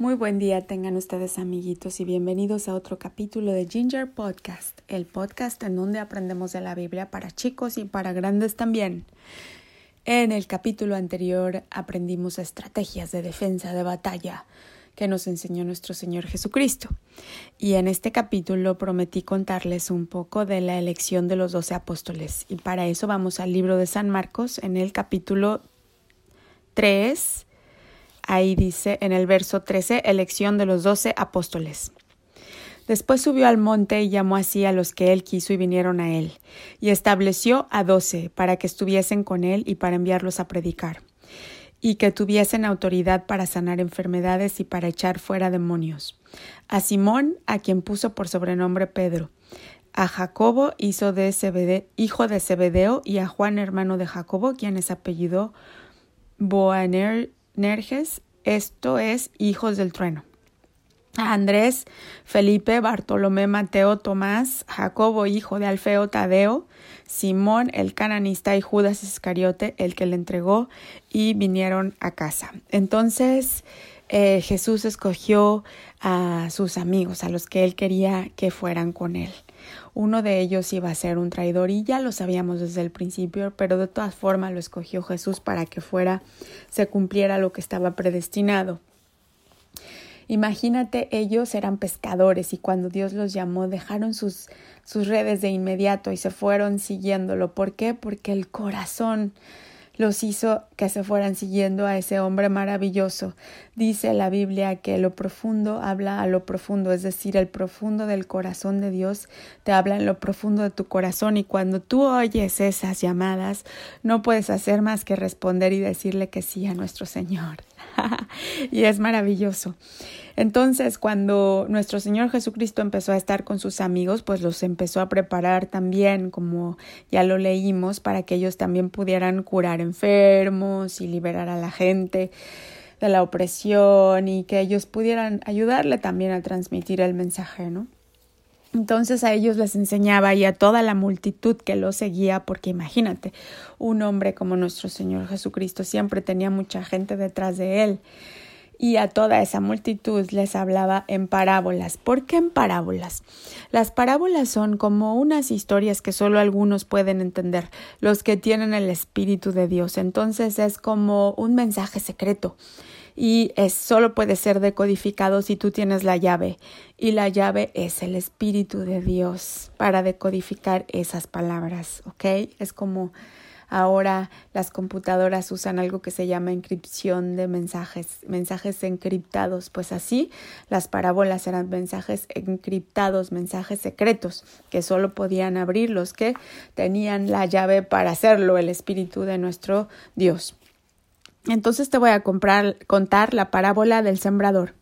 Muy buen día tengan ustedes amiguitos y bienvenidos a otro capítulo de Ginger Podcast, el podcast en donde aprendemos de la Biblia para chicos y para grandes también. En el capítulo anterior aprendimos estrategias de defensa de batalla que nos enseñó nuestro Señor Jesucristo. Y en este capítulo prometí contarles un poco de la elección de los doce apóstoles. Y para eso vamos al libro de San Marcos en el capítulo 3 Ahí dice en el verso 13, elección de los doce apóstoles. Después subió al monte y llamó así a los que él quiso y vinieron a él, y estableció a doce para que estuviesen con él y para enviarlos a predicar, y que tuviesen autoridad para sanar enfermedades y para echar fuera demonios. A Simón, a quien puso por sobrenombre Pedro, a Jacobo hizo de hijo de Zebedeo, y a Juan, hermano de Jacobo, quien es apellido Boaner Nerges, esto es hijos del trueno. Andrés, Felipe, Bartolomé, Mateo, Tomás, Jacobo, hijo de Alfeo, Tadeo, Simón, el cananista y Judas Iscariote, el que le entregó, y vinieron a casa. Entonces eh, Jesús escogió a sus amigos, a los que él quería que fueran con él. Uno de ellos iba a ser un traidor y ya lo sabíamos desde el principio, pero de todas formas lo escogió Jesús para que fuera, se cumpliera lo que estaba predestinado. Imagínate, ellos eran pescadores y cuando Dios los llamó dejaron sus, sus redes de inmediato y se fueron siguiéndolo. ¿Por qué? Porque el corazón los hizo que se fueran siguiendo a ese hombre maravilloso. Dice la Biblia que lo profundo habla a lo profundo, es decir, el profundo del corazón de Dios te habla en lo profundo de tu corazón y cuando tú oyes esas llamadas no puedes hacer más que responder y decirle que sí a nuestro Señor. y es maravilloso. Entonces, cuando nuestro Señor Jesucristo empezó a estar con sus amigos, pues los empezó a preparar también, como ya lo leímos, para que ellos también pudieran curar enfermos y liberar a la gente de la opresión y que ellos pudieran ayudarle también a transmitir el mensaje, ¿no? Entonces a ellos les enseñaba y a toda la multitud que lo seguía, porque imagínate, un hombre como nuestro Señor Jesucristo siempre tenía mucha gente detrás de él y a toda esa multitud les hablaba en parábolas. ¿Por qué en parábolas? Las parábolas son como unas historias que solo algunos pueden entender, los que tienen el Espíritu de Dios. Entonces es como un mensaje secreto y es, solo puede ser decodificado si tú tienes la llave y la llave es el Espíritu de Dios para decodificar esas palabras, ¿ok? Es como Ahora las computadoras usan algo que se llama encripción de mensajes, mensajes encriptados. Pues así, las parábolas eran mensajes encriptados, mensajes secretos, que solo podían abrir los que tenían la llave para hacerlo, el Espíritu de nuestro Dios. Entonces te voy a comprar, contar la parábola del sembrador.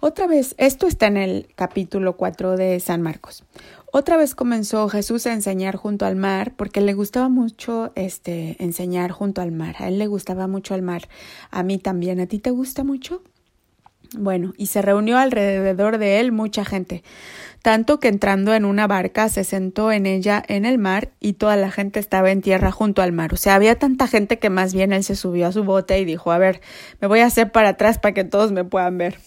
Otra vez, esto está en el capítulo 4 de San Marcos. Otra vez comenzó Jesús a enseñar junto al mar, porque le gustaba mucho este enseñar junto al mar. A él le gustaba mucho el mar. A mí también. ¿A ti te gusta mucho? Bueno, y se reunió alrededor de él mucha gente, tanto que entrando en una barca se sentó en ella en el mar y toda la gente estaba en tierra junto al mar. O sea, había tanta gente que más bien él se subió a su bote y dijo, a ver, me voy a hacer para atrás para que todos me puedan ver.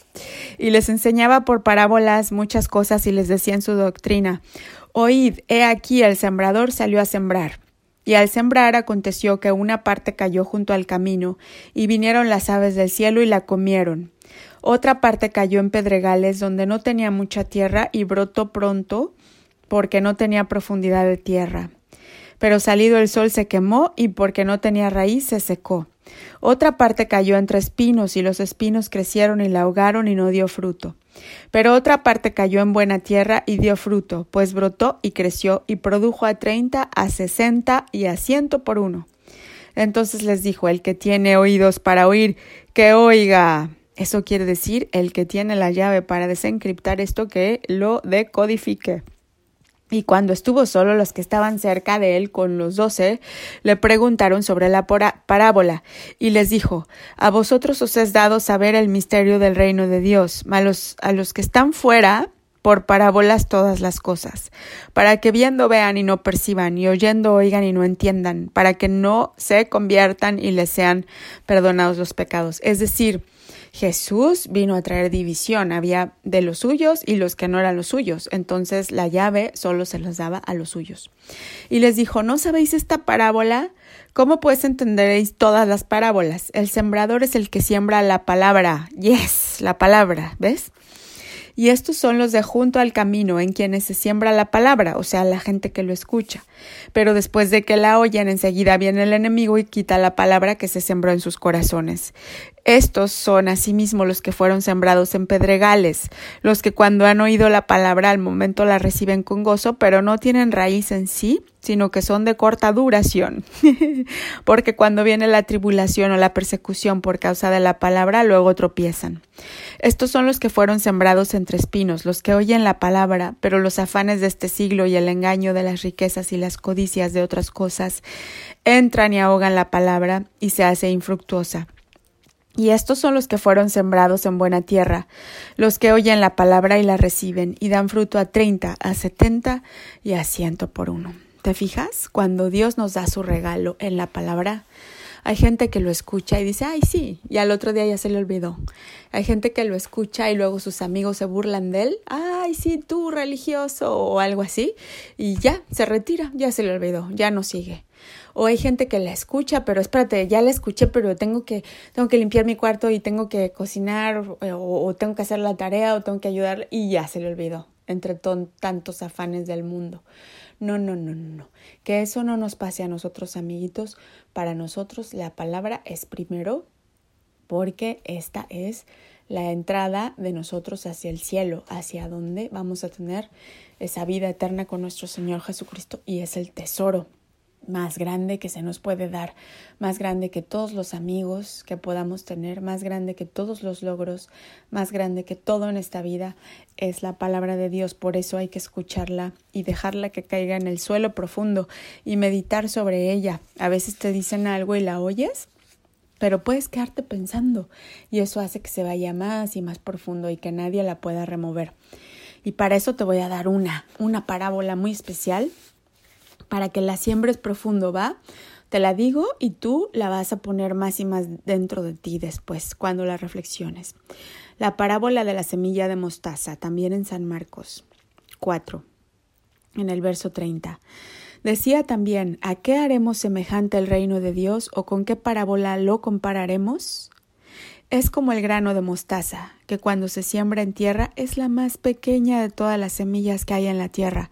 Y les enseñaba por parábolas muchas cosas y les decía en su doctrina, oíd, he aquí el sembrador salió a sembrar. Y al sembrar aconteció que una parte cayó junto al camino, y vinieron las aves del cielo y la comieron. Otra parte cayó en pedregales donde no tenía mucha tierra y brotó pronto porque no tenía profundidad de tierra. Pero salido el sol se quemó y porque no tenía raíz se secó. Otra parte cayó entre espinos y los espinos crecieron y la ahogaron y no dio fruto. Pero otra parte cayó en buena tierra y dio fruto, pues brotó y creció y produjo a treinta, a sesenta y a ciento por uno. Entonces les dijo el que tiene oídos para oír, que oiga. Eso quiere decir el que tiene la llave para desencriptar esto que lo decodifique. Y cuando estuvo solo, los que estaban cerca de él con los doce le preguntaron sobre la parábola, y les dijo A vosotros os es dado saber el misterio del reino de Dios, mas a los que están fuera, por parábolas todas las cosas, para que viendo vean y no perciban, y oyendo oigan y no entiendan, para que no se conviertan y les sean perdonados los pecados. Es decir, Jesús vino a traer división, había de los suyos y los que no eran los suyos, entonces la llave solo se las daba a los suyos. Y les dijo, ¿no sabéis esta parábola? ¿Cómo pues entenderéis todas las parábolas? El sembrador es el que siembra la palabra. Yes, la palabra, ¿ves? Y estos son los de junto al camino, en quienes se siembra la palabra, o sea, la gente que lo escucha. Pero después de que la oyen, enseguida viene el enemigo y quita la palabra que se sembró en sus corazones. Estos son asimismo los que fueron sembrados en pedregales, los que cuando han oído la palabra al momento la reciben con gozo, pero no tienen raíz en sí, sino que son de corta duración. Porque cuando viene la tribulación o la persecución por causa de la palabra, luego tropiezan. Estos son los que fueron sembrados entre espinos, los que oyen la palabra, pero los afanes de este siglo y el engaño de las riquezas y las codicias de otras cosas entran y ahogan la palabra y se hace infructuosa. Y estos son los que fueron sembrados en buena tierra, los que oyen la palabra y la reciben, y dan fruto a treinta, a setenta y a ciento por uno. ¿Te fijas? Cuando Dios nos da su regalo en la palabra, hay gente que lo escucha y dice, ay, sí, y al otro día ya se le olvidó. Hay gente que lo escucha y luego sus amigos se burlan de él, ay, sí, tú religioso o algo así, y ya, se retira, ya se le olvidó, ya no sigue. O hay gente que la escucha, pero espérate, ya la escuché, pero tengo que, tengo que limpiar mi cuarto y tengo que cocinar o, o tengo que hacer la tarea o tengo que ayudar y ya se le olvidó entre tantos afanes del mundo. No, no, no, no, no. Que eso no nos pase a nosotros, amiguitos. Para nosotros la palabra es primero porque esta es la entrada de nosotros hacia el cielo, hacia donde vamos a tener esa vida eterna con nuestro Señor Jesucristo y es el tesoro más grande que se nos puede dar, más grande que todos los amigos que podamos tener, más grande que todos los logros, más grande que todo en esta vida, es la palabra de Dios. Por eso hay que escucharla y dejarla que caiga en el suelo profundo y meditar sobre ella. A veces te dicen algo y la oyes, pero puedes quedarte pensando y eso hace que se vaya más y más profundo y que nadie la pueda remover. Y para eso te voy a dar una, una parábola muy especial para que la siembres profundo, ¿va? Te la digo y tú la vas a poner más y más dentro de ti después, cuando la reflexiones. La parábola de la semilla de mostaza, también en San Marcos 4, en el verso 30. Decía también, ¿a qué haremos semejante el reino de Dios o con qué parábola lo compararemos? Es como el grano de mostaza, que cuando se siembra en tierra es la más pequeña de todas las semillas que hay en la tierra,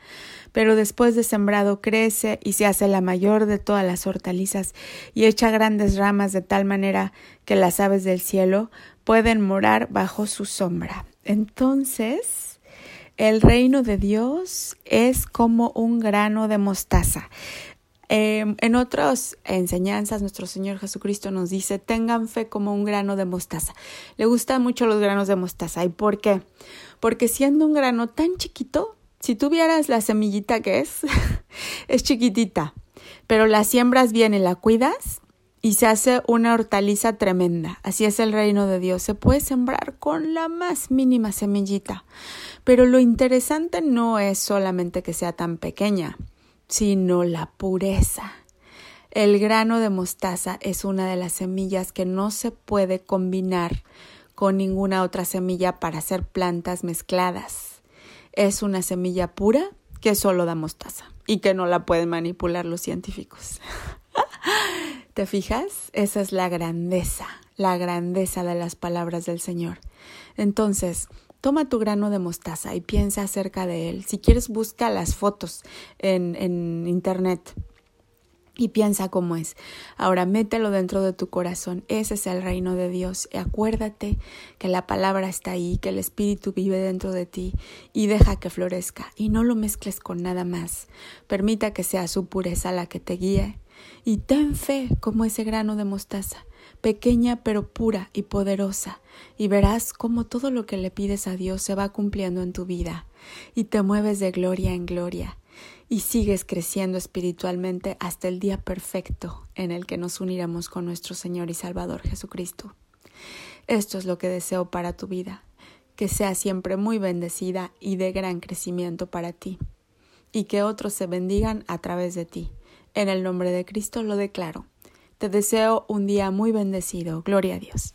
pero después de sembrado crece y se hace la mayor de todas las hortalizas y echa grandes ramas de tal manera que las aves del cielo pueden morar bajo su sombra. Entonces, el reino de Dios es como un grano de mostaza. Em, en otras enseñanzas, nuestro Señor Jesucristo nos dice, tengan fe como un grano de mostaza. Le gustan mucho los granos de mostaza. ¿Y por qué? Porque siendo un grano tan chiquito, si tuvieras la semillita que es, es chiquitita, pero la siembras bien y la cuidas y se hace una hortaliza tremenda. Así es el reino de Dios. Se puede sembrar con la más mínima semillita. Pero lo interesante no es solamente que sea tan pequeña, sino la pureza. El grano de mostaza es una de las semillas que no se puede combinar con ninguna otra semilla para hacer plantas mezcladas es una semilla pura que solo da mostaza y que no la pueden manipular los científicos. ¿Te fijas? Esa es la grandeza, la grandeza de las palabras del Señor. Entonces, toma tu grano de mostaza y piensa acerca de él. Si quieres, busca las fotos en, en internet y piensa cómo es. Ahora mételo dentro de tu corazón. Ese es el reino de Dios. Y acuérdate que la palabra está ahí, que el Espíritu vive dentro de ti y deja que florezca. Y no lo mezcles con nada más. Permita que sea su pureza la que te guíe. Y ten fe como ese grano de mostaza, pequeña pero pura y poderosa, y verás cómo todo lo que le pides a Dios se va cumpliendo en tu vida, y te mueves de gloria en gloria y sigues creciendo espiritualmente hasta el día perfecto en el que nos uniremos con nuestro Señor y Salvador Jesucristo. Esto es lo que deseo para tu vida, que sea siempre muy bendecida y de gran crecimiento para ti, y que otros se bendigan a través de ti. En el nombre de Cristo lo declaro. Te deseo un día muy bendecido. Gloria a Dios.